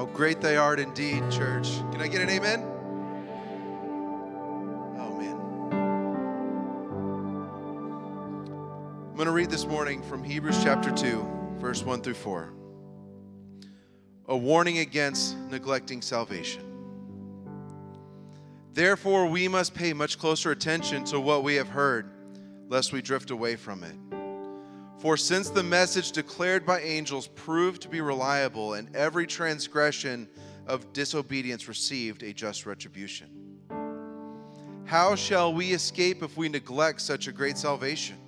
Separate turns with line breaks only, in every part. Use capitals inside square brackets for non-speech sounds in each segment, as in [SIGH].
How great they are indeed, church. Can I get an amen? Oh, man. I'm going to read this morning from Hebrews chapter 2, verse 1 through 4. A warning against neglecting salvation. Therefore, we must pay much closer attention to what we have heard, lest we drift away from it. For since the message declared by angels proved to be reliable, and every transgression of disobedience received a just retribution, how shall we escape if we neglect such a great salvation?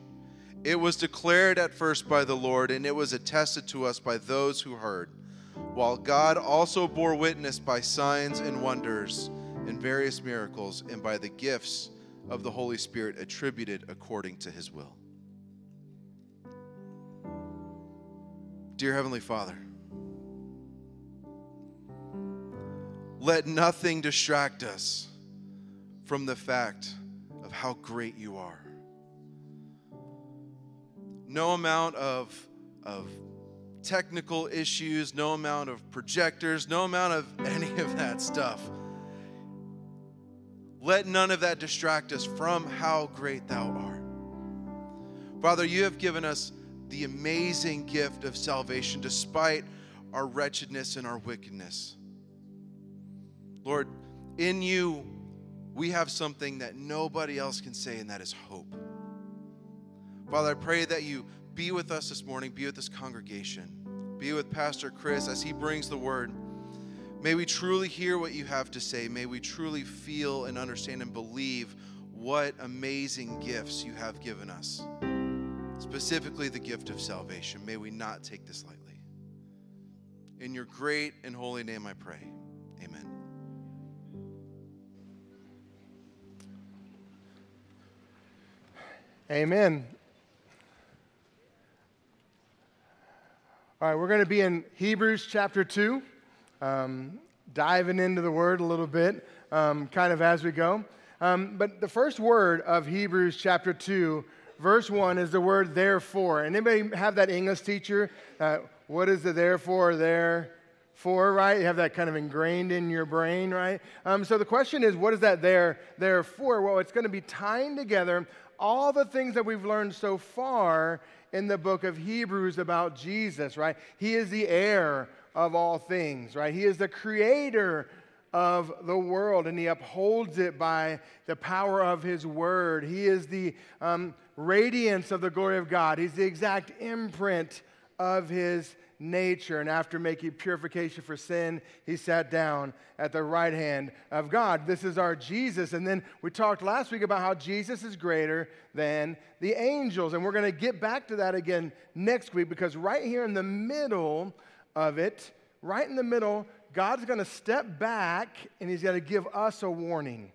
It was declared at first by the Lord, and it was attested to us by those who heard, while God also bore witness by signs and wonders and various miracles, and by the gifts of the Holy Spirit attributed according to his will. Dear Heavenly Father, let nothing distract us from the fact of how great you are. No amount of, of technical issues, no amount of projectors, no amount of [LAUGHS] any of that stuff. Let none of that distract us from how great thou art. Father, you have given us the amazing gift of salvation despite our wretchedness and our wickedness. Lord, in you, we have something that nobody else can say, and that is hope. Father, I pray that you be with us this morning, be with this congregation, be with Pastor Chris as he brings the word. May we truly hear what you have to say. May we truly feel and understand and believe what amazing gifts you have given us specifically the gift of salvation. May we not take this lightly. In your great and holy name I pray. Amen.
Amen. All right, we're going to be in Hebrews chapter 2, um, diving into the word a little bit, um, kind of as we go. Um, but the first word of Hebrews chapter 2 verse 1 is the word therefore. Anybody have that English teacher? Uh, what is the therefore there for, right? You have that kind of ingrained in your brain, right? Um, so the question is, what is that there, there for? Well, it's going to be tying together all the things that we've learned so far in the book of Hebrews about Jesus, right? He is the heir of all things, right? He is the creator of the world and he upholds it by the power of his word. He is the um, radiance of the glory of God. He's the exact imprint of his nature. And after making purification for sin, he sat down at the right hand of God. This is our Jesus. And then we talked last week about how Jesus is greater than the angels. And we're going to get back to that again next week because right here in the middle of it, right in the middle, God's going to step back and he's going to give us a warning.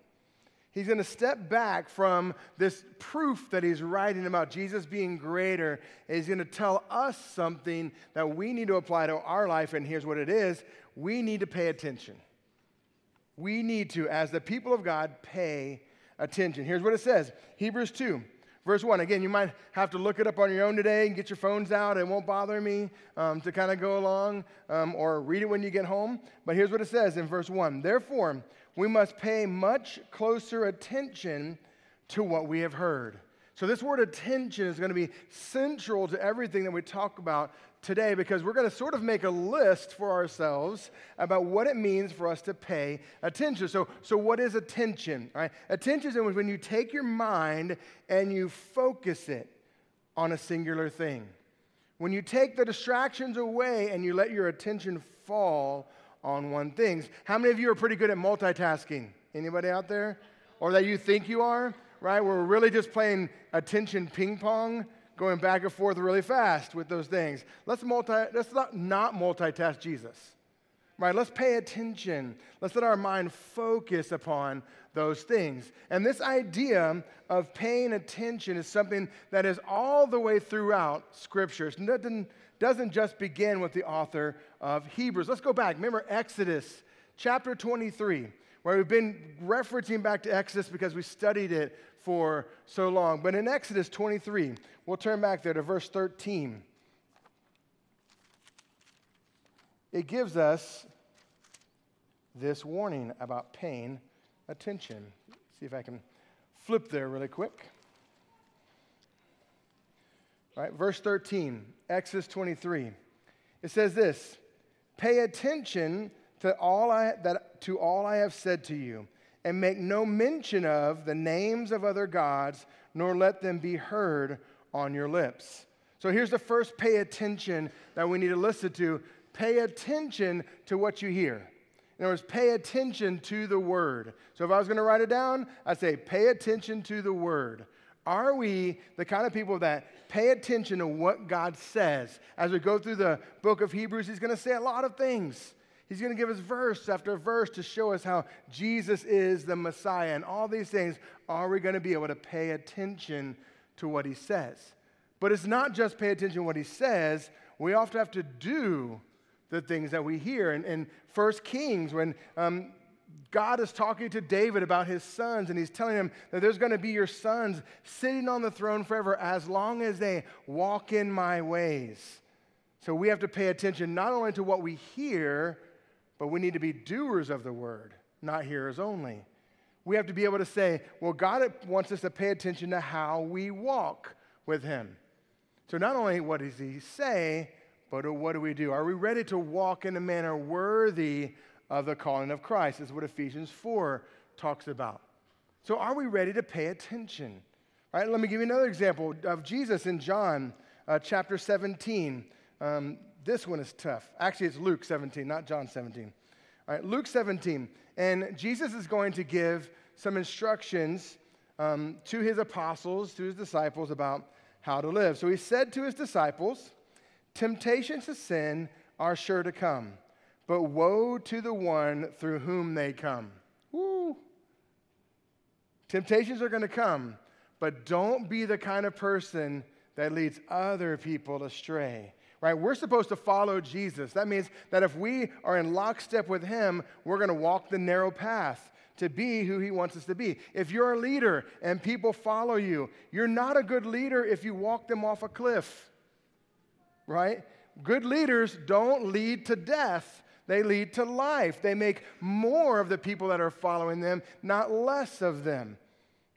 He's going to step back from this proof that he's writing about Jesus being greater. He's going to tell us something that we need to apply to our life. And here's what it is we need to pay attention. We need to, as the people of God, pay attention. Here's what it says Hebrews 2. Verse 1, again, you might have to look it up on your own today and get your phones out. It won't bother me um, to kind of go along um, or read it when you get home. But here's what it says in verse 1 Therefore, we must pay much closer attention to what we have heard. So, this word attention is going to be central to everything that we talk about today because we're going to sort of make a list for ourselves about what it means for us to pay attention. So, so what is attention? Attention is when you take your mind and you focus it on a singular thing. When you take the distractions away and you let your attention fall on one thing. How many of you are pretty good at multitasking? Anybody out there? Or that you think you are? Right? We're really just playing attention ping pong, going back and forth really fast with those things. Let's multi let's not, not multitask Jesus. Right? Let's pay attention. Let's let our mind focus upon those things. And this idea of paying attention is something that is all the way throughout Scripture. It doesn't, doesn't just begin with the author of Hebrews. Let's go back. Remember Exodus chapter 23, where we've been referencing back to Exodus because we studied it for so long. But in Exodus 23, we'll turn back there to verse 13. It gives us this warning about paying attention. See if I can flip there really quick. Verse 13, Exodus 23. It says this Pay attention to all I, that, to all I have said to you, and make no mention of the names of other gods, nor let them be heard on your lips. So here's the first pay attention that we need to listen to. Pay attention to what you hear. In other words, pay attention to the word. So if I was going to write it down, I'd say pay attention to the word. Are we the kind of people that pay attention to what God says? As we go through the book of Hebrews, He's going to say a lot of things. He's going to give us verse after verse to show us how Jesus is the Messiah and all these things. Are we going to be able to pay attention to what He says? But it's not just pay attention to what He says, we often have to do the things that we hear. And in First Kings, when um, God is talking to David about his sons, and he's telling him that there's going to be your sons sitting on the throne forever as long as they walk in my ways. So we have to pay attention not only to what we hear, but we need to be doers of the word, not hearers only. We have to be able to say, well, God wants us to pay attention to how we walk with him. So not only what does he say, but what do we do? Are we ready to walk in a manner worthy of the calling of Christ, is what Ephesians 4 talks about. So, are we ready to pay attention? Right, let me give you another example of Jesus in John uh, chapter 17. Um, this one is tough. Actually, it's Luke 17, not John 17. All right, Luke 17. And Jesus is going to give some instructions um, to his apostles, to his disciples about how to live. So he said to his disciples, Temptations to sin are sure to come but woe to the one through whom they come. Woo. Temptations are going to come, but don't be the kind of person that leads other people astray. Right? We're supposed to follow Jesus. That means that if we are in lockstep with him, we're going to walk the narrow path to be who he wants us to be. If you're a leader and people follow you, you're not a good leader if you walk them off a cliff. Right? Good leaders don't lead to death they lead to life. They make more of the people that are following them, not less of them.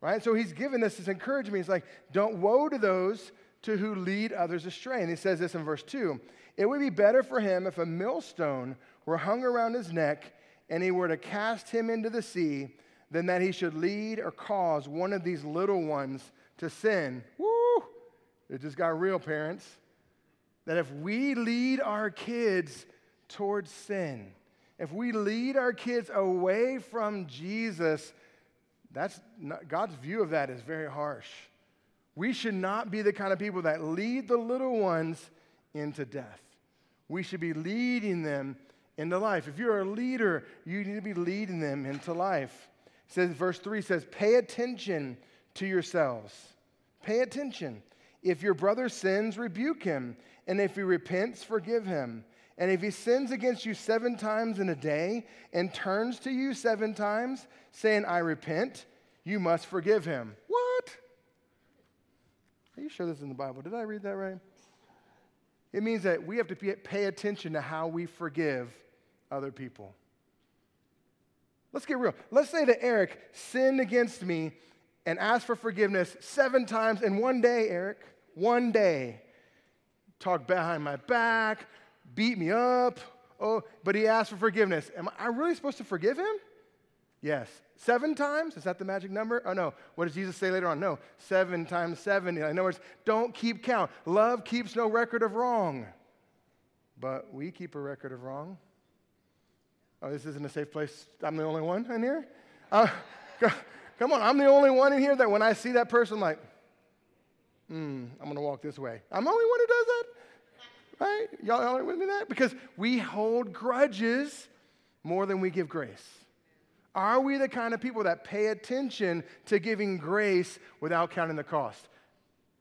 Right? So he's given us this encouragement. He's like, don't woe to those to who lead others astray. And he says this in verse 2 It would be better for him if a millstone were hung around his neck and he were to cast him into the sea than that he should lead or cause one of these little ones to sin. Woo! It just got real, parents. That if we lead our kids towards sin, if we lead our kids away from Jesus, that's not, God's view of that is very harsh. We should not be the kind of people that lead the little ones into death. We should be leading them into life. If you're a leader, you need to be leading them into life. It says verse 3 says, "Pay attention to yourselves. Pay attention. If your brother sins, rebuke him, and if he repents, forgive him. And if he sins against you seven times in a day and turns to you seven times, saying, I repent, you must forgive him. What? Are you sure this is in the Bible? Did I read that right? It means that we have to pay attention to how we forgive other people. Let's get real. Let's say that Eric sinned against me and asked for forgiveness seven times in one day, Eric. One day. Talk behind my back, beat me up. Oh, but he asked for forgiveness. Am I really supposed to forgive him? Yes. Seven times? Is that the magic number? Oh, no. What does Jesus say later on? No. Seven times seven. In other words, don't keep count. Love keeps no record of wrong. But we keep a record of wrong. Oh, this isn't a safe place. I'm the only one in here? Uh, [LAUGHS] come on. I'm the only one in here that when I see that person, I'm like, hmm, I'm going to walk this way. I'm the only one who does that? Right? Y'all, y'all with me that? Because we hold grudges more than we give grace. Are we the kind of people that pay attention to giving grace without counting the cost?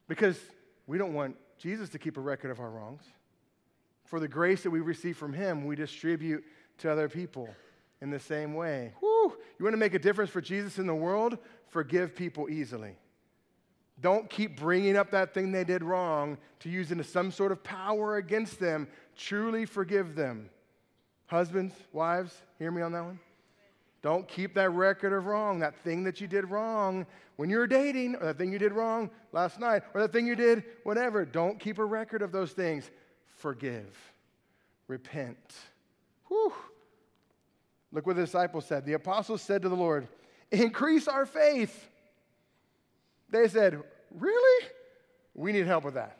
Because we don't want Jesus to keep a record of our wrongs. For the grace that we receive from Him, we distribute to other people in the same way. Whew. You want to make a difference for Jesus in the world? Forgive people easily. Don't keep bringing up that thing they did wrong to use into some sort of power against them. Truly forgive them. Husbands, wives, hear me on that one. Don't keep that record of wrong, that thing that you did wrong when you were dating, or that thing you did wrong last night, or that thing you did whatever. Don't keep a record of those things. Forgive, repent. Whew. Look what the disciples said. The apostles said to the Lord, Increase our faith. They said, Really? We need help with that.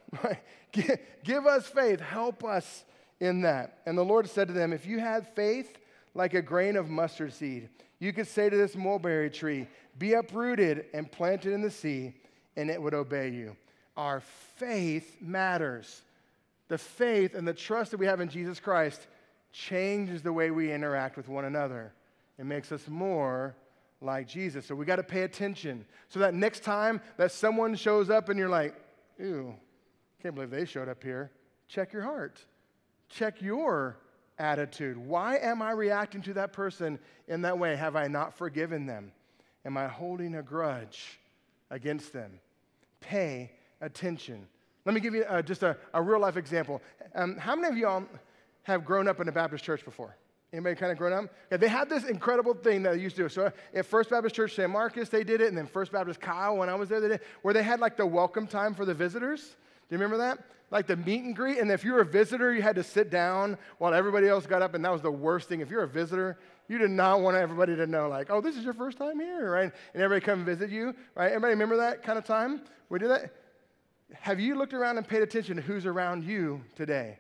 [LAUGHS] Give us faith. Help us in that. And the Lord said to them, If you had faith like a grain of mustard seed, you could say to this mulberry tree, Be uprooted and planted in the sea, and it would obey you. Our faith matters. The faith and the trust that we have in Jesus Christ changes the way we interact with one another. It makes us more like Jesus. So we got to pay attention so that next time that someone shows up and you're like, ew, can't believe they showed up here, check your heart. Check your attitude. Why am I reacting to that person in that way? Have I not forgiven them? Am I holding a grudge against them? Pay attention. Let me give you uh, just a, a, real life example. Um, how many of y'all have grown up in a Baptist church before? Anybody kind of grown up? Yeah, they had this incredible thing that they used to do. So at First Baptist Church San Marcos, they did it, and then First Baptist Kyle, when I was there, they did, where they had like the welcome time for the visitors. Do you remember that? Like the meet and greet, and if you were a visitor, you had to sit down while everybody else got up, and that was the worst thing. If you're a visitor, you did not want everybody to know, like, oh, this is your first time here, right? And everybody come visit you, right? Everybody remember that kind of time? We did that. Have you looked around and paid attention to who's around you today?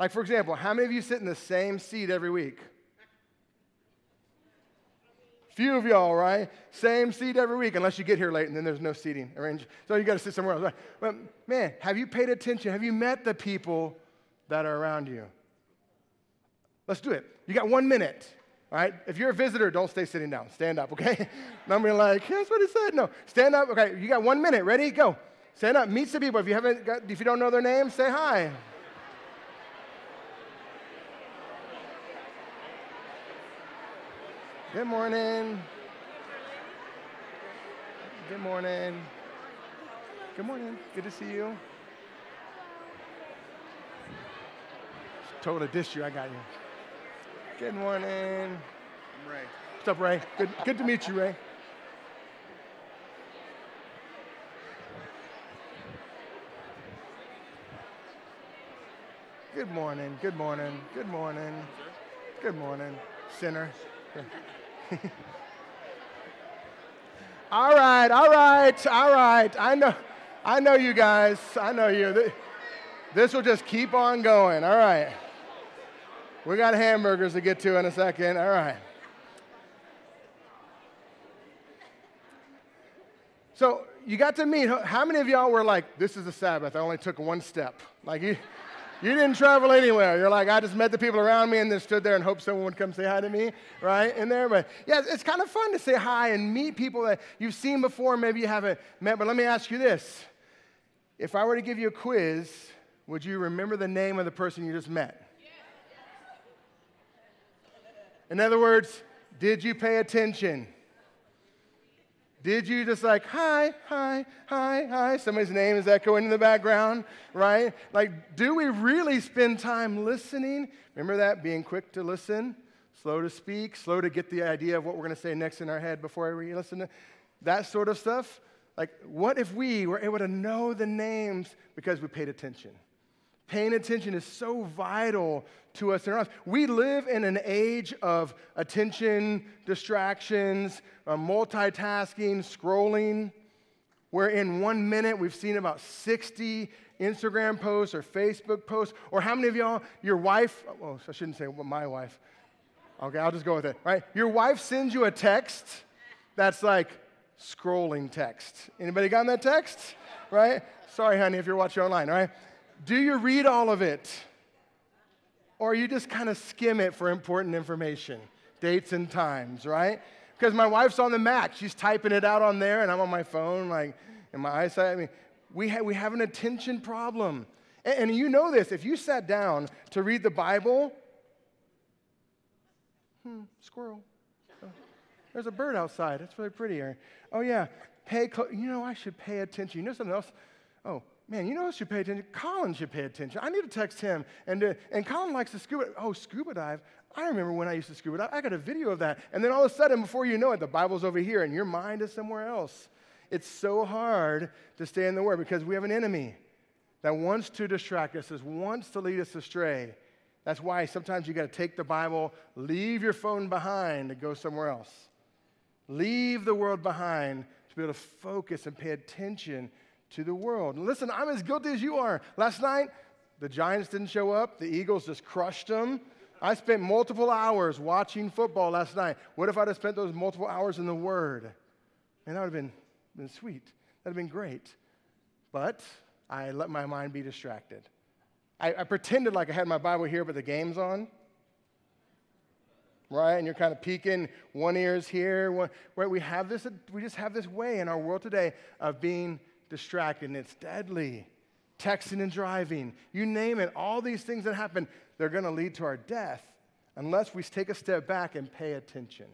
Like, for example, how many of you sit in the same seat every week? Few of y'all, right? Same seat every week, unless you get here late and then there's no seating arranged. So you got to sit somewhere else. But man, have you paid attention? Have you met the people that are around you? Let's do it. You got one minute, all right? If you're a visitor, don't stay sitting down. Stand up, okay? [LAUGHS] Don't be like, that's what he said. No, stand up. Okay, you got one minute. Ready? Go. Stand up. Meet some people. If you haven't got, if you don't know their name, say hi. Good morning. Good morning. Good morning. Good to see you. Told to dish you. I got you. Good morning.
I'm Ray.
What's up, Ray? Good, good to meet you, Ray. Good morning. Good morning. Good morning. Good morning, sinner. [LAUGHS] all right, all right, all right. I know, I know you guys. I know you. This will just keep on going. All right. We got hamburgers to get to in a second. All right. So you got to meet. How many of y'all were like, "This is the Sabbath. I only took one step." Like you. You didn't travel anywhere. You're like, I just met the people around me and then stood there and hoped someone would come say hi to me, right? In there. But yeah, it's kind of fun to say hi and meet people that you've seen before, maybe you haven't met. But let me ask you this if I were to give you a quiz, would you remember the name of the person you just met? In other words, did you pay attention? Did you just like, hi, hi, hi, hi? Somebody's name is echoing in the background, right? Like, do we really spend time listening? Remember that? Being quick to listen, slow to speak, slow to get the idea of what we're going to say next in our head before we listen to that sort of stuff. Like, what if we were able to know the names because we paid attention? Paying attention is so vital to us in our lives. We live in an age of attention, distractions, uh, multitasking, scrolling, where in one minute we've seen about 60 Instagram posts or Facebook posts. Or how many of y'all, your wife, oh, I shouldn't say my wife. Okay, I'll just go with it, right? Your wife sends you a text that's like scrolling text. Anybody gotten that text? Right? Sorry, honey, if you're watching online, all right? Do you read all of it? Or you just kind of skim it for important information, dates and times, right? Because my wife's on the Mac. She's typing it out on there, and I'm on my phone, like, in my eyesight. I mean, we, ha- we have an attention problem. And, and you know this. If you sat down to read the Bible, hmm, squirrel. Oh, there's a bird outside. It's really pretty. Oh, yeah, pay close. You know, I should pay attention. You know something else? Oh, man, you know who should pay attention? Colin should pay attention. I need to text him. And, uh, and Colin likes to scuba. Oh, scuba dive. I remember when I used to scuba dive. I got a video of that. And then all of a sudden, before you know it, the Bible's over here and your mind is somewhere else. It's so hard to stay in the Word because we have an enemy that wants to distract us, that wants to lead us astray. That's why sometimes you got to take the Bible, leave your phone behind, and go somewhere else. Leave the world behind to be able to focus and pay attention to the world. And listen, I'm as guilty as you are. Last night, the Giants didn't show up, the Eagles just crushed them. I spent multiple hours watching football last night. What if I'd have spent those multiple hours in the Word? And that would have been, been sweet. That would have been great. But I let my mind be distracted. I, I pretended like I had my Bible here, but the game's on. Right? And you're kind of peeking, one ear's here. One, right? We have this, we just have this way in our world today of being distracted, and it's deadly. Texting and driving, you name it, all these things that happen, they're going to lead to our death unless we take a step back and pay attention.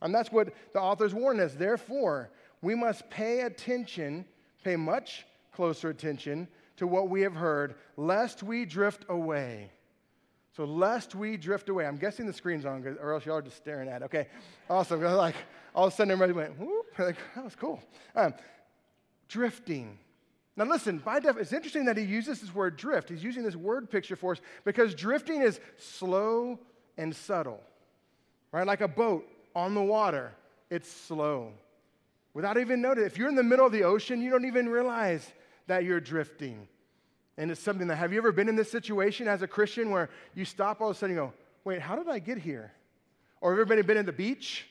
And that's what the authors warn us. Therefore, we must pay attention, pay much closer attention to what we have heard, lest we drift away. So, lest we drift away. I'm guessing the screen's on, or else y'all are just staring at it. Okay, awesome. [LAUGHS] Like, all of a sudden, everybody went, whoop, [LAUGHS] like, that was cool. Um, drifting. Now, listen, by def- it's interesting that he uses this word drift. He's using this word picture for us because drifting is slow and subtle, right? Like a boat on the water, it's slow. Without even noticing, if you're in the middle of the ocean, you don't even realize that you're drifting. And it's something that, have you ever been in this situation as a Christian where you stop all of a sudden and go, wait, how did I get here? Or have everybody been at the beach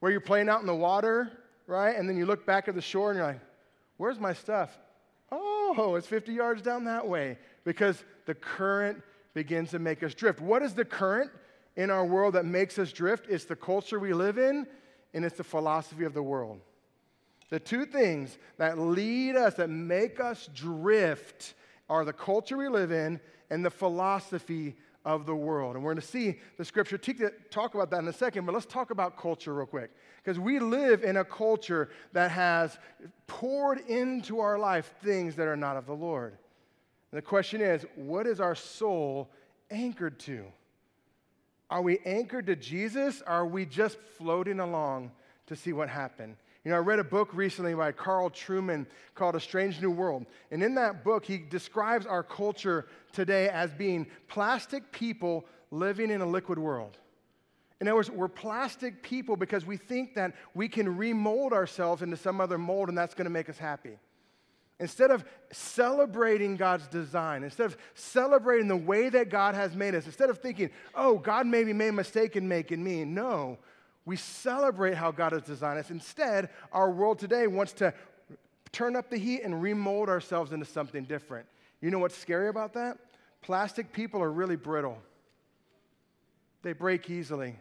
where you're playing out in the water, right? And then you look back at the shore and you're like, where's my stuff? Oh, it's 50 yards down that way because the current begins to make us drift. What is the current in our world that makes us drift? It's the culture we live in and it's the philosophy of the world. The two things that lead us, that make us drift, are the culture we live in and the philosophy of the world. And we're going to see the scripture talk about that in a second, but let's talk about culture real quick. Because we live in a culture that has poured into our life things that are not of the Lord. And the question is what is our soul anchored to? Are we anchored to Jesus? Or are we just floating along to see what happened? You know, I read a book recently by Carl Trueman called A Strange New World. And in that book, he describes our culture today as being plastic people living in a liquid world. In other words, we're plastic people because we think that we can remold ourselves into some other mold and that's going to make us happy. Instead of celebrating God's design, instead of celebrating the way that God has made us, instead of thinking, oh, God maybe made a mistake in making me, no, we celebrate how God has designed us. Instead, our world today wants to turn up the heat and remold ourselves into something different. You know what's scary about that? Plastic people are really brittle, they break easily.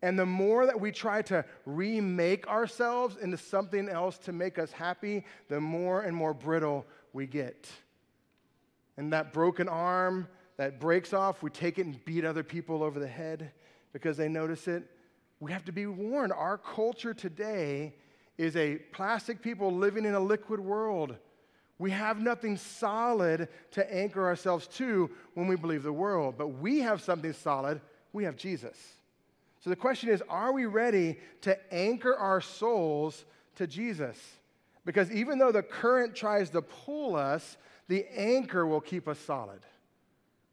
And the more that we try to remake ourselves into something else to make us happy, the more and more brittle we get. And that broken arm that breaks off, we take it and beat other people over the head because they notice it we have to be warned. Our culture today is a plastic people living in a liquid world. We have nothing solid to anchor ourselves to when we believe the world, but we have something solid. We have Jesus. So the question is are we ready to anchor our souls to Jesus? Because even though the current tries to pull us, the anchor will keep us solid.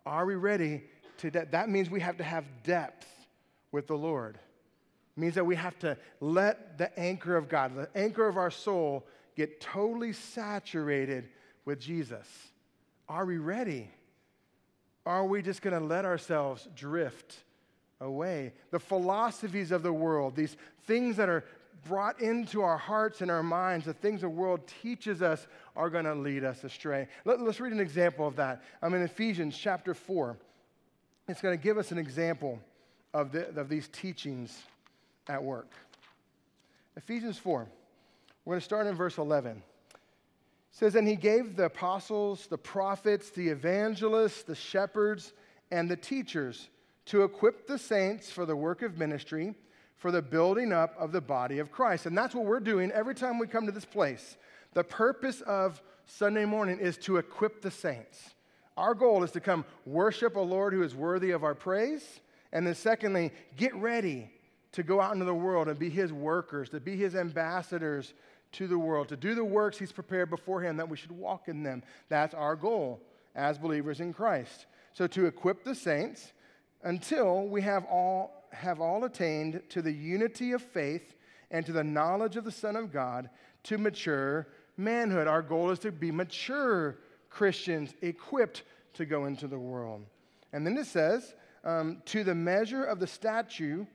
Are we ready to that? That means we have to have depth with the Lord means that we have to let the anchor of God, the anchor of our soul, get totally saturated with Jesus. Are we ready? Are we just going to let ourselves drift away? The philosophies of the world, these things that are brought into our hearts and our minds, the things the world teaches us, are going to lead us astray. Let, us read an example of that. I'm in Ephesians chapter 4. It's going to give us an example of, the, of these teachings at work. Ephesians 4. We're going to start in verse 11. It says, And he gave the apostles, the prophets, the evangelists, the shepherds, and the teachers to equip the saints for the work of ministry, for the building up of the body of Christ. And that's what we're doing every time we come to this place. The purpose of Sunday morning is to equip the saints. Our goal is to come worship a Lord who is worthy of our praise. And then, secondly, get ready to go out into the world and be his workers, to be his ambassadors to the world, to do the works he's prepared beforehand that we should walk in them. That's our goal as believers in Christ. So, to equip the saints until we have all, have all attained to the unity of faith and to the knowledge of the Son of God, to mature manhood. Our goal is to be mature Christians equipped to go into the world. And then it says, um, to the measure of the statue,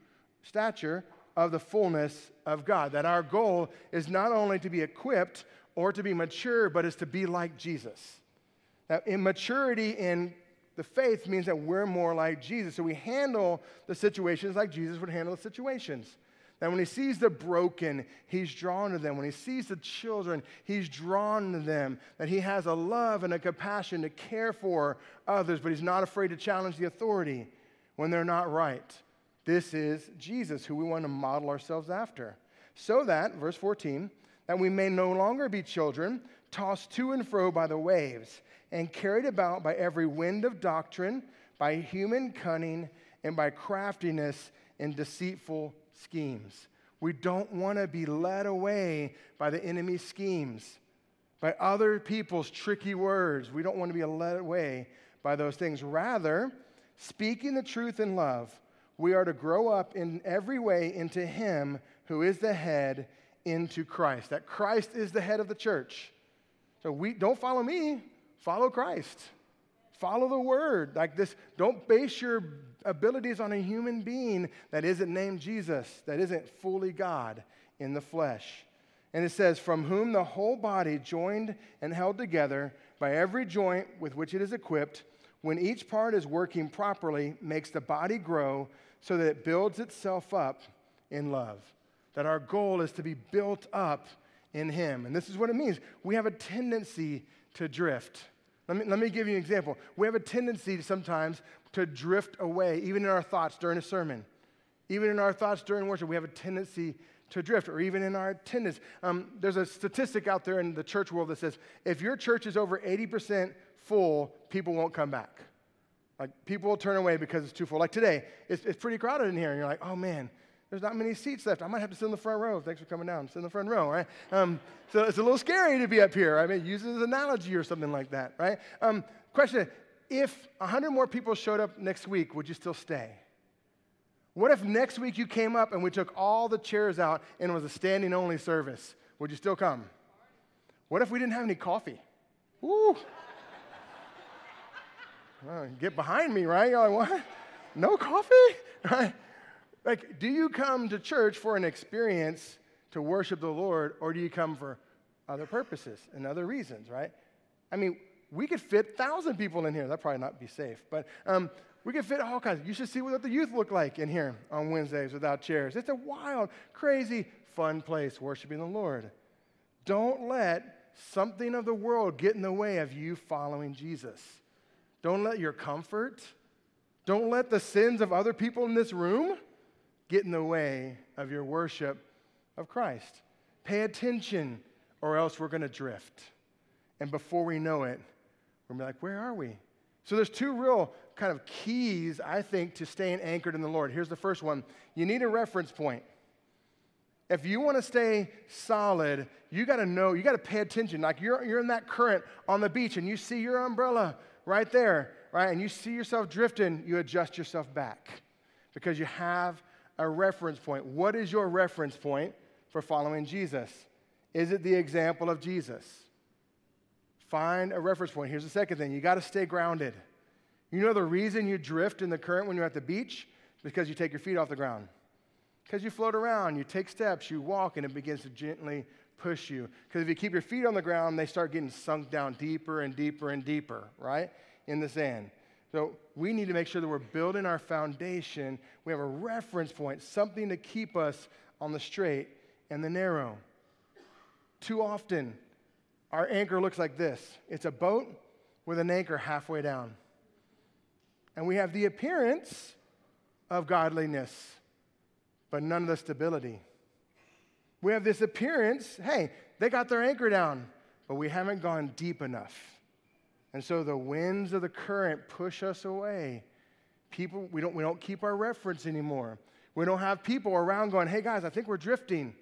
stature of the fullness of God. That our goal is not only to be equipped or to be mature, but is to be like Jesus. That immaturity in the faith means that we're more like Jesus. So we handle the situations like Jesus would handle the situations. That when he sees the broken, he's drawn to them. When he sees the children, he's drawn to them. That he has a love and a compassion to care for others, but he's not afraid to challenge the authority when they're not right. This is Jesus, who we want to model ourselves after. So that, verse 14, that we may no longer be children, tossed to and fro by the waves, and carried about by every wind of doctrine, by human cunning, and by craftiness in deceitful schemes. We don't want to be led away by the enemy's schemes, by other people's tricky words. We don't want to be led away by those things. Rather, speaking the truth in love, we are to grow up in every way into Him who is the head, into Christ. That Christ is the head of the church. So we don't follow me, follow Christ. Follow the word. Like this, don't base your abilities on a human being that isn't named Jesus, that isn't fully God in the flesh. And it says, From whom the whole body, joined and held together by every joint with which it is equipped, when each part is working properly, makes the body grow so that it builds itself up in love. That our goal is to be built up in Him. And this is what it means. We have a tendency to drift. Let me, let me give you an example. We have a tendency to sometimes to drift away, even in our thoughts during a sermon. Even in our thoughts during worship, we have a tendency to drift, or even in our attendance. Um, there's a statistic out there in the church world that says if your church is over 80% full, people won't come back. Like people will turn away because it's too full. Like today, it's, it's pretty crowded in here, and you're like, oh man, there's not many seats left. I might have to sit in the front row. Thanks for coming down. Sit in the front row, right? Um, so it's a little scary to be up here. I mean, use it as an analogy or something like that, right? Um, question if 100 more people showed up next week, would you still stay? What if next week you came up and we took all the chairs out and it was a standing only service? Would you still come? What if we didn't have any coffee? Woo! Get behind me, right? You're like, what? No coffee? [LAUGHS] Right? Like, do you come to church for an experience to worship the Lord, or do you come for other purposes and other reasons, right? I mean, we could fit thousand people in here. That'd probably not be safe, but um, we could fit all kinds. You should see what the youth look like in here on Wednesdays without chairs. It's a wild, crazy, fun place worshiping the Lord. Don't let something of the world get in the way of you following Jesus. Don't let your comfort, don't let the sins of other people in this room get in the way of your worship of Christ. Pay attention, or else we're going to drift. And before we know it, we're going to be like, where are we? So there's two real kind of keys, I think, to staying anchored in the Lord. Here's the first one you need a reference point. If you want to stay solid, you got to know, you got to pay attention. Like you're, you're in that current on the beach and you see your umbrella right there, right? And you see yourself drifting, you adjust yourself back because you have a reference point. What is your reference point for following Jesus? Is it the example of Jesus? Find a reference point. Here's the second thing you got to stay grounded. You know the reason you drift in the current when you're at the beach? Because you take your feet off the ground. Because you float around, you take steps, you walk, and it begins to gently push you. Because if you keep your feet on the ground, they start getting sunk down deeper and deeper and deeper, right? In the sand. So we need to make sure that we're building our foundation. We have a reference point, something to keep us on the straight and the narrow. Too often, our anchor looks like this it's a boat with an anchor halfway down. And we have the appearance of godliness, but none of the stability. We have this appearance hey, they got their anchor down, but we haven't gone deep enough. And so the winds of the current push us away. People, we don't, we don't keep our reference anymore. We don't have people around going, hey guys, I think we're drifting.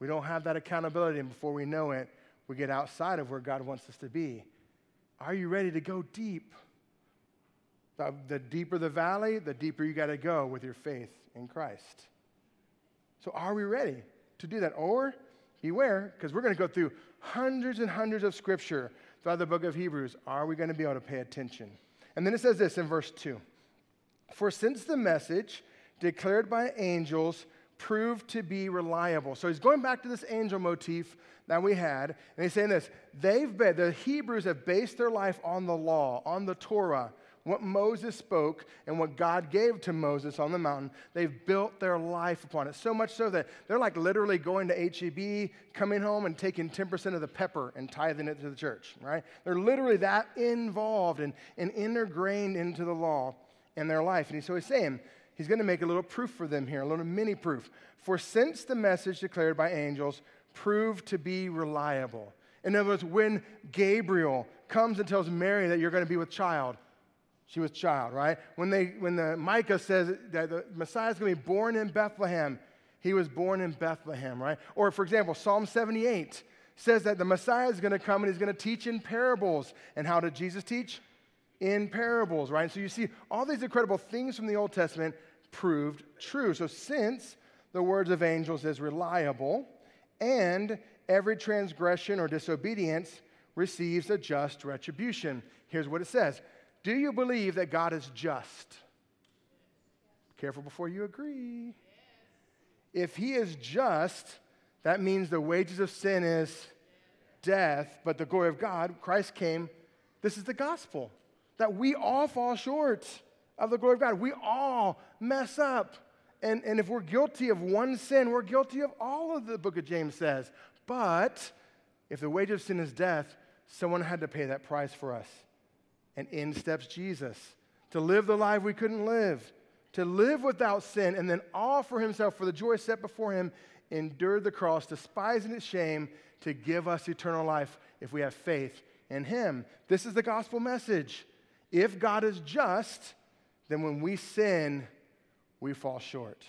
We don't have that accountability, and before we know it, we get outside of where God wants us to be. Are you ready to go deep? The, the deeper the valley, the deeper you got to go with your faith in Christ. So, are we ready to do that? Or beware, because we're going to go through hundreds and hundreds of scripture throughout the book of Hebrews. Are we going to be able to pay attention? And then it says this in verse 2 For since the message declared by angels proved to be reliable. So he's going back to this angel motif that we had, and he's saying this they've been, the Hebrews have based their life on the law, on the Torah, what Moses spoke and what God gave to Moses on the mountain. They've built their life upon it. So much so that they're like literally going to HEB, coming home and taking 10% of the pepper and tithing it to the church, right? They're literally that involved and, and ingrained into the law in their life. And so he's saying, he's going to make a little proof for them here, a little mini proof. For since the message declared by angels proved to be reliable, in other words, when Gabriel comes and tells Mary that you're going to be with child, she was a child, right? When, they, when the Micah says that the Messiah is going to be born in Bethlehem, he was born in Bethlehem, right? Or, for example, Psalm 78 says that the Messiah is going to come and he's going to teach in parables. And how did Jesus teach? In parables, right? So you see all these incredible things from the Old Testament proved true. So since the words of angels is reliable, and every transgression or disobedience receives a just retribution. Here's what it says Do you believe that God is just? Careful before you agree. If he is just, that means the wages of sin is death, but the glory of God, Christ came. This is the gospel that we all fall short of the glory of God. We all mess up. And, and if we're guilty of one sin, we're guilty of all of the book of James says. But if the wage of sin is death, someone had to pay that price for us. And in steps Jesus to live the life we couldn't live, to live without sin, and then offer himself for the joy set before him, endured the cross, despising its shame, to give us eternal life if we have faith in him. This is the gospel message. If God is just, then when we sin, we fall short.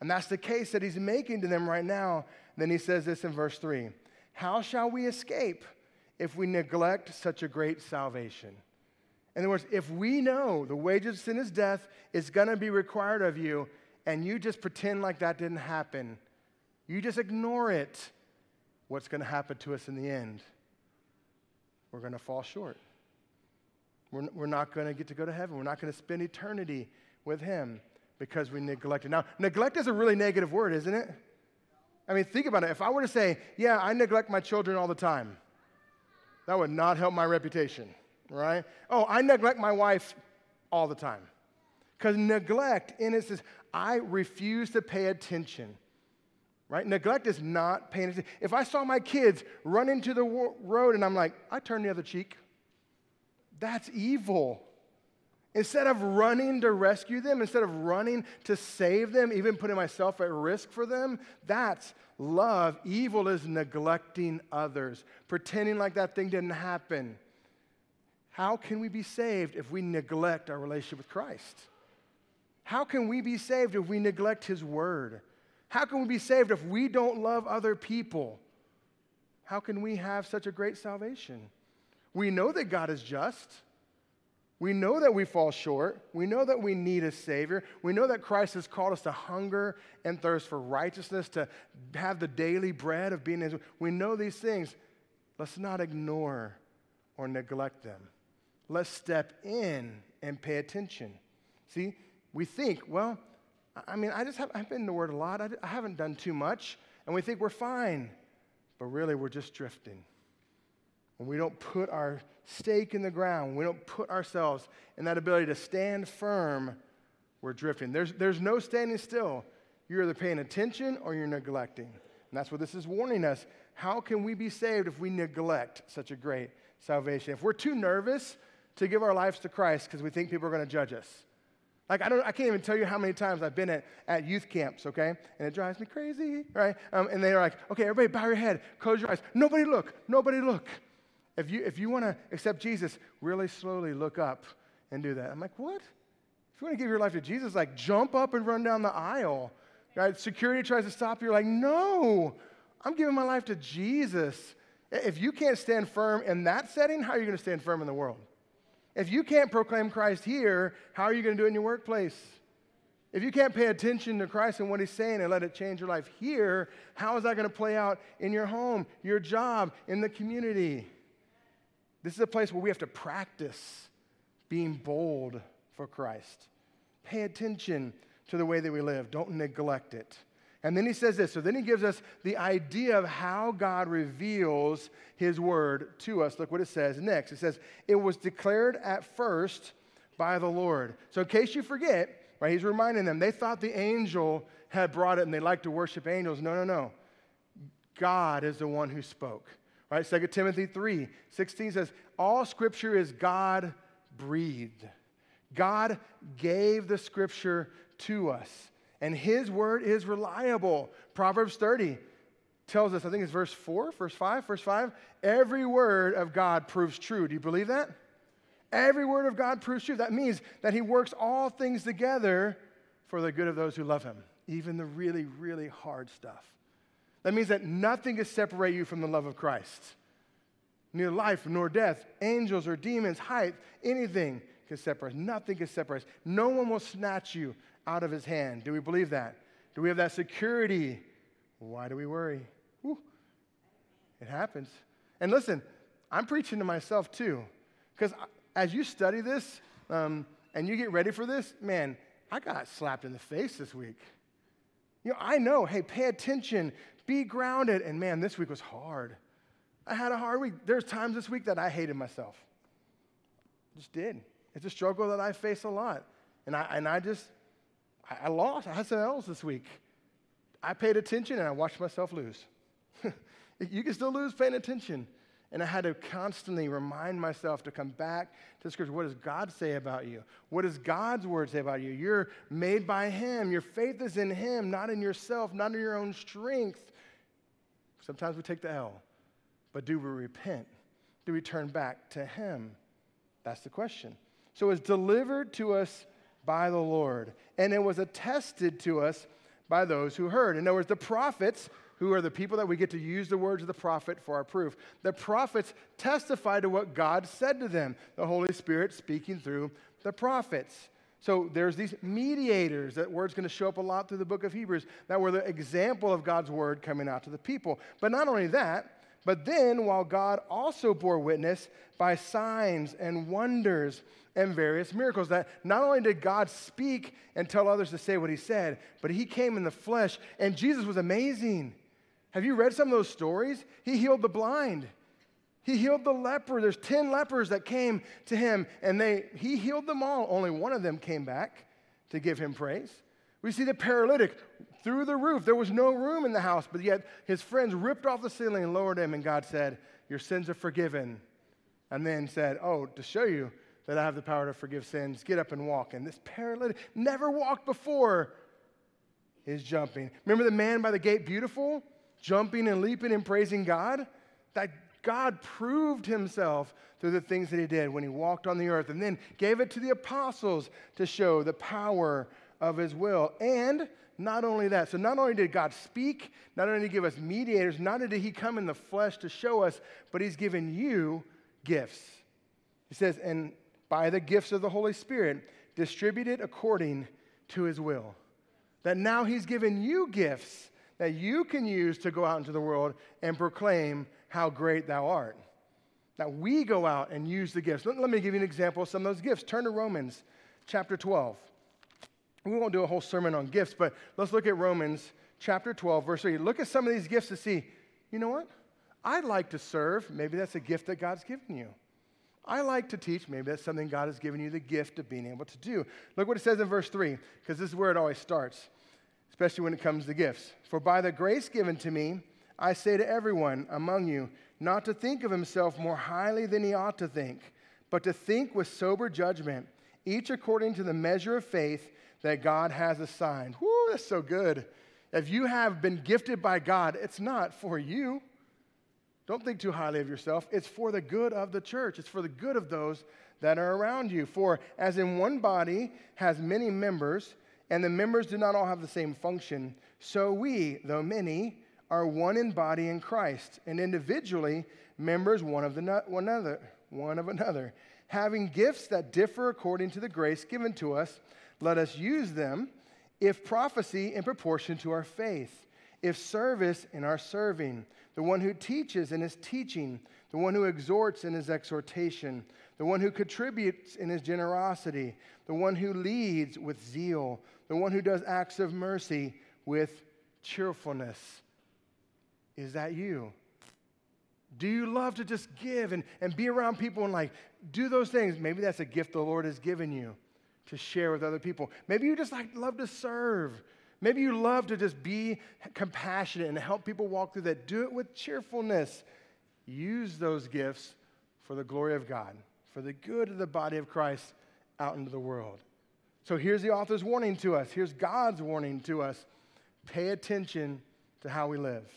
And that's the case that he's making to them right now. Then he says this in verse 3 How shall we escape if we neglect such a great salvation? In other words, if we know the wages of sin is death, it's going to be required of you, and you just pretend like that didn't happen, you just ignore it, what's going to happen to us in the end? We're going to fall short. We're, we're not going to get to go to heaven. We're not going to spend eternity with Him because we neglected. Now, neglect is a really negative word, isn't it? I mean, think about it. If I were to say, yeah, I neglect my children all the time, that would not help my reputation, right? Oh, I neglect my wife all the time. Because neglect, in it says, I refuse to pay attention, right? Neglect is not paying attention. If I saw my kids run into the road and I'm like, I turn the other cheek, that's evil. Instead of running to rescue them, instead of running to save them, even putting myself at risk for them, that's love. Evil is neglecting others, pretending like that thing didn't happen. How can we be saved if we neglect our relationship with Christ? How can we be saved if we neglect His Word? How can we be saved if we don't love other people? How can we have such a great salvation? We know that God is just. We know that we fall short. We know that we need a Savior. We know that Christ has called us to hunger and thirst for righteousness, to have the daily bread of being. We know these things. Let's not ignore or neglect them. Let's step in and pay attention. See, we think, well, I mean, I just have, I've been in the Word a lot. I, I haven't done too much. And we think we're fine. But really, we're just drifting when we don't put our stake in the ground, we don't put ourselves in that ability to stand firm, we're drifting. There's, there's no standing still. You're either paying attention or you're neglecting. And that's what this is warning us. How can we be saved if we neglect such a great salvation? If we're too nervous to give our lives to Christ because we think people are going to judge us. Like, I, don't, I can't even tell you how many times I've been at, at youth camps, okay? And it drives me crazy, right? Um, and they're like, okay, everybody bow your head, close your eyes. Nobody look, nobody look. If you, if you want to accept Jesus, really slowly look up and do that. I'm like, what? If you want to give your life to Jesus, like jump up and run down the aisle. Right? Security tries to stop you. You're like, no, I'm giving my life to Jesus. If you can't stand firm in that setting, how are you going to stand firm in the world? If you can't proclaim Christ here, how are you going to do it in your workplace? If you can't pay attention to Christ and what He's saying and let it change your life here, how is that going to play out in your home, your job, in the community? This is a place where we have to practice being bold for Christ. Pay attention to the way that we live, don't neglect it. And then he says this. So then he gives us the idea of how God reveals his word to us. Look what it says next. It says, It was declared at first by the Lord. So in case you forget, right, he's reminding them, they thought the angel had brought it and they like to worship angels. No, no, no. God is the one who spoke. Right? 2 Timothy 3 16 says, All scripture is God breathed. God gave the scripture to us, and his word is reliable. Proverbs 30 tells us, I think it's verse 4, verse 5, verse 5, every word of God proves true. Do you believe that? Every word of God proves true. That means that he works all things together for the good of those who love him, even the really, really hard stuff. That means that nothing can separate you from the love of Christ. Neither life nor death, angels or demons, height, anything can separate us. Nothing can separate us. No one will snatch you out of his hand. Do we believe that? Do we have that security? Why do we worry? Whew. It happens. And listen, I'm preaching to myself too. Because as you study this um, and you get ready for this, man, I got slapped in the face this week. You know, I know, hey, pay attention, be grounded. And man, this week was hard. I had a hard week. There's times this week that I hated myself. Just did. It's a struggle that I face a lot. And I, and I just, I, I lost. I had some L's this week. I paid attention and I watched myself lose. [LAUGHS] you can still lose paying attention. And I had to constantly remind myself to come back to scripture. What does God say about you? What does God's word say about you? You're made by Him. Your faith is in Him, not in yourself, not in your own strength. Sometimes we take the L, but do we repent? Do we turn back to Him? That's the question. So it's delivered to us by the Lord, and it was attested to us by those who heard. In other words, the prophets, who are the people that we get to use the words of the prophet for our proof, the prophets testified to what God said to them, the Holy Spirit speaking through the prophets. So there's these mediators. That word's going to show up a lot through the book of Hebrews that were the example of God's word coming out to the people. But not only that, but then while God also bore witness by signs and wonders and various miracles. That not only did God speak and tell others to say what he said, but he came in the flesh, and Jesus was amazing. Have you read some of those stories? He healed the blind. He healed the leper. There's 10 lepers that came to him, and they, he healed them all. Only one of them came back to give him praise. We see the paralytic through the roof. There was no room in the house, but yet his friends ripped off the ceiling and lowered him, and God said, Your sins are forgiven. And then said, Oh, to show you that I have the power to forgive sins. Get up and walk. And this paralytic never walked before is jumping. Remember the man by the gate, beautiful, jumping and leaping and praising God? That God proved himself through the things that he did when he walked on the earth and then gave it to the apostles to show the power of his will. And not only that, so not only did God speak, not only did he give us mediators, not only did he come in the flesh to show us, but he's given you gifts. He says, and by the gifts of the Holy Spirit, distributed according to his will. That now he's given you gifts that you can use to go out into the world and proclaim how great thou art. Now we go out and use the gifts. Let, let me give you an example of some of those gifts. Turn to Romans chapter 12. We won't do a whole sermon on gifts, but let's look at Romans chapter 12, verse 3. Look at some of these gifts to see, you know what? I'd like to serve. Maybe that's a gift that God's given you. I like to teach. Maybe that's something God has given you the gift of being able to do. Look what it says in verse 3, because this is where it always starts, especially when it comes to gifts. For by the grace given to me, I say to everyone among you, not to think of himself more highly than he ought to think, but to think with sober judgment, each according to the measure of faith that God has assigned. Whoo, that's so good. If you have been gifted by God, it's not for you. Don't think too highly of yourself. It's for the good of the church, it's for the good of those that are around you. For as in one body has many members, and the members do not all have the same function, so we, though many, are one in body in Christ, and individually members one of the one another, one of another. Having gifts that differ according to the grace given to us, let us use them. If prophecy in proportion to our faith, if service in our serving, the one who teaches in his teaching, the one who exhorts in his exhortation, the one who contributes in his generosity, the one who leads with zeal, the one who does acts of mercy with cheerfulness. Is that you? Do you love to just give and, and be around people and like do those things? Maybe that's a gift the Lord has given you to share with other people. Maybe you just like love to serve. Maybe you love to just be compassionate and help people walk through that. Do it with cheerfulness. Use those gifts for the glory of God, for the good of the body of Christ out into the world. So here's the author's warning to us. Here's God's warning to us. Pay attention to how we live.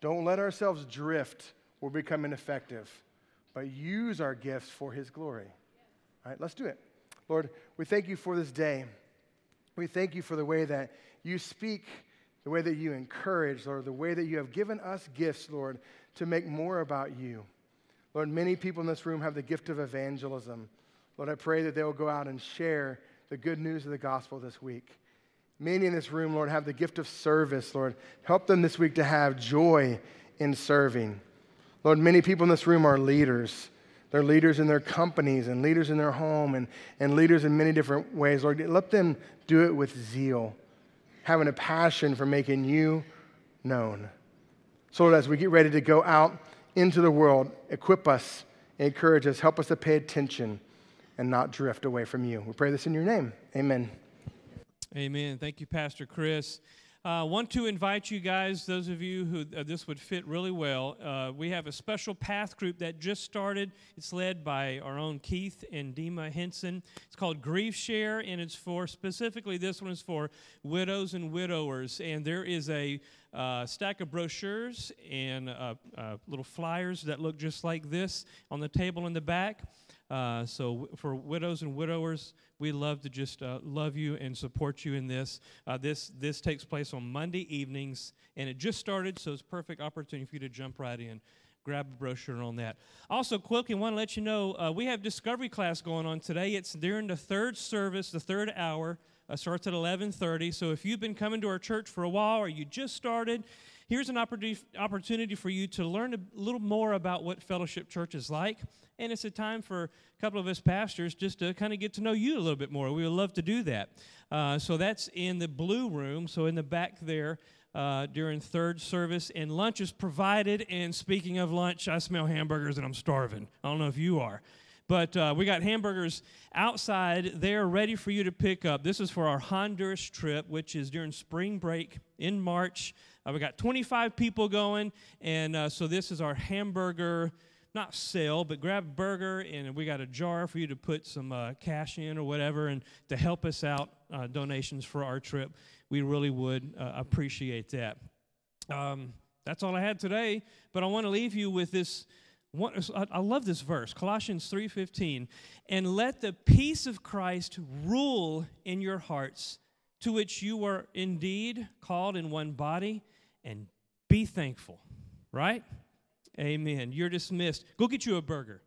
Don't let ourselves drift or become ineffective, but use our gifts for His glory. All right, let's do it. Lord, we thank you for this day. We thank you for the way that you speak, the way that you encourage, Lord, the way that you have given us gifts, Lord, to make more about you. Lord, many people in this room have the gift of evangelism. Lord, I pray that they will go out and share the good news of the gospel this week. Many in this room, Lord, have the gift of service, Lord. Help them this week to have joy in serving. Lord, many people in this room are leaders. They're leaders in their companies and leaders in their home and, and leaders in many different ways. Lord, let them do it with zeal, having a passion for making you known. So, Lord, as we get ready to go out into the world, equip us, encourage us, help us to pay attention and not drift away from you. We pray this in your name. Amen.
Amen. Thank you, Pastor Chris. I uh, want to invite you guys, those of you who uh, this would fit really well. Uh, we have a special path group that just started. It's led by our own Keith and Dima Henson. It's called Grief Share, and it's for specifically this one is for widows and widowers. And there is a uh, stack of brochures and uh, uh, little flyers that look just like this on the table in the back. Uh, so, w- for widows and widowers, we love to just uh, love you and support you in this. Uh, this this takes place on Monday evenings, and it just started, so it's perfect opportunity for you to jump right in. Grab a brochure on that. Also, quickly, want to let you know uh, we have discovery class going on today. It's during the third service, the third hour. Uh, starts at 11:30. So if you've been coming to our church for a while, or you just started, here's an opportunity for you to learn a little more about what Fellowship Church is like. And it's a time for a couple of us pastors just to kind of get to know you a little bit more. We would love to do that. Uh, so that's in the blue room, so in the back there. Uh, during third service, and lunch is provided. And speaking of lunch, I smell hamburgers and I'm starving. I don't know if you are. But uh, we got hamburgers outside there ready for you to pick up. This is for our Honduras trip, which is during spring break in March. Uh, we got 25 people going, and uh, so this is our hamburger not sale, but grab a burger, and we got a jar for you to put some uh, cash in or whatever, and to help us out, uh, donations for our trip. We really would uh, appreciate that. Um, that's all I had today, but I want to leave you with this. One, I love this verse, Colossians 3:15, and let the peace of Christ rule in your hearts, to which you were indeed called in one body, and be thankful. Right? Amen. You're dismissed. Go get you a burger.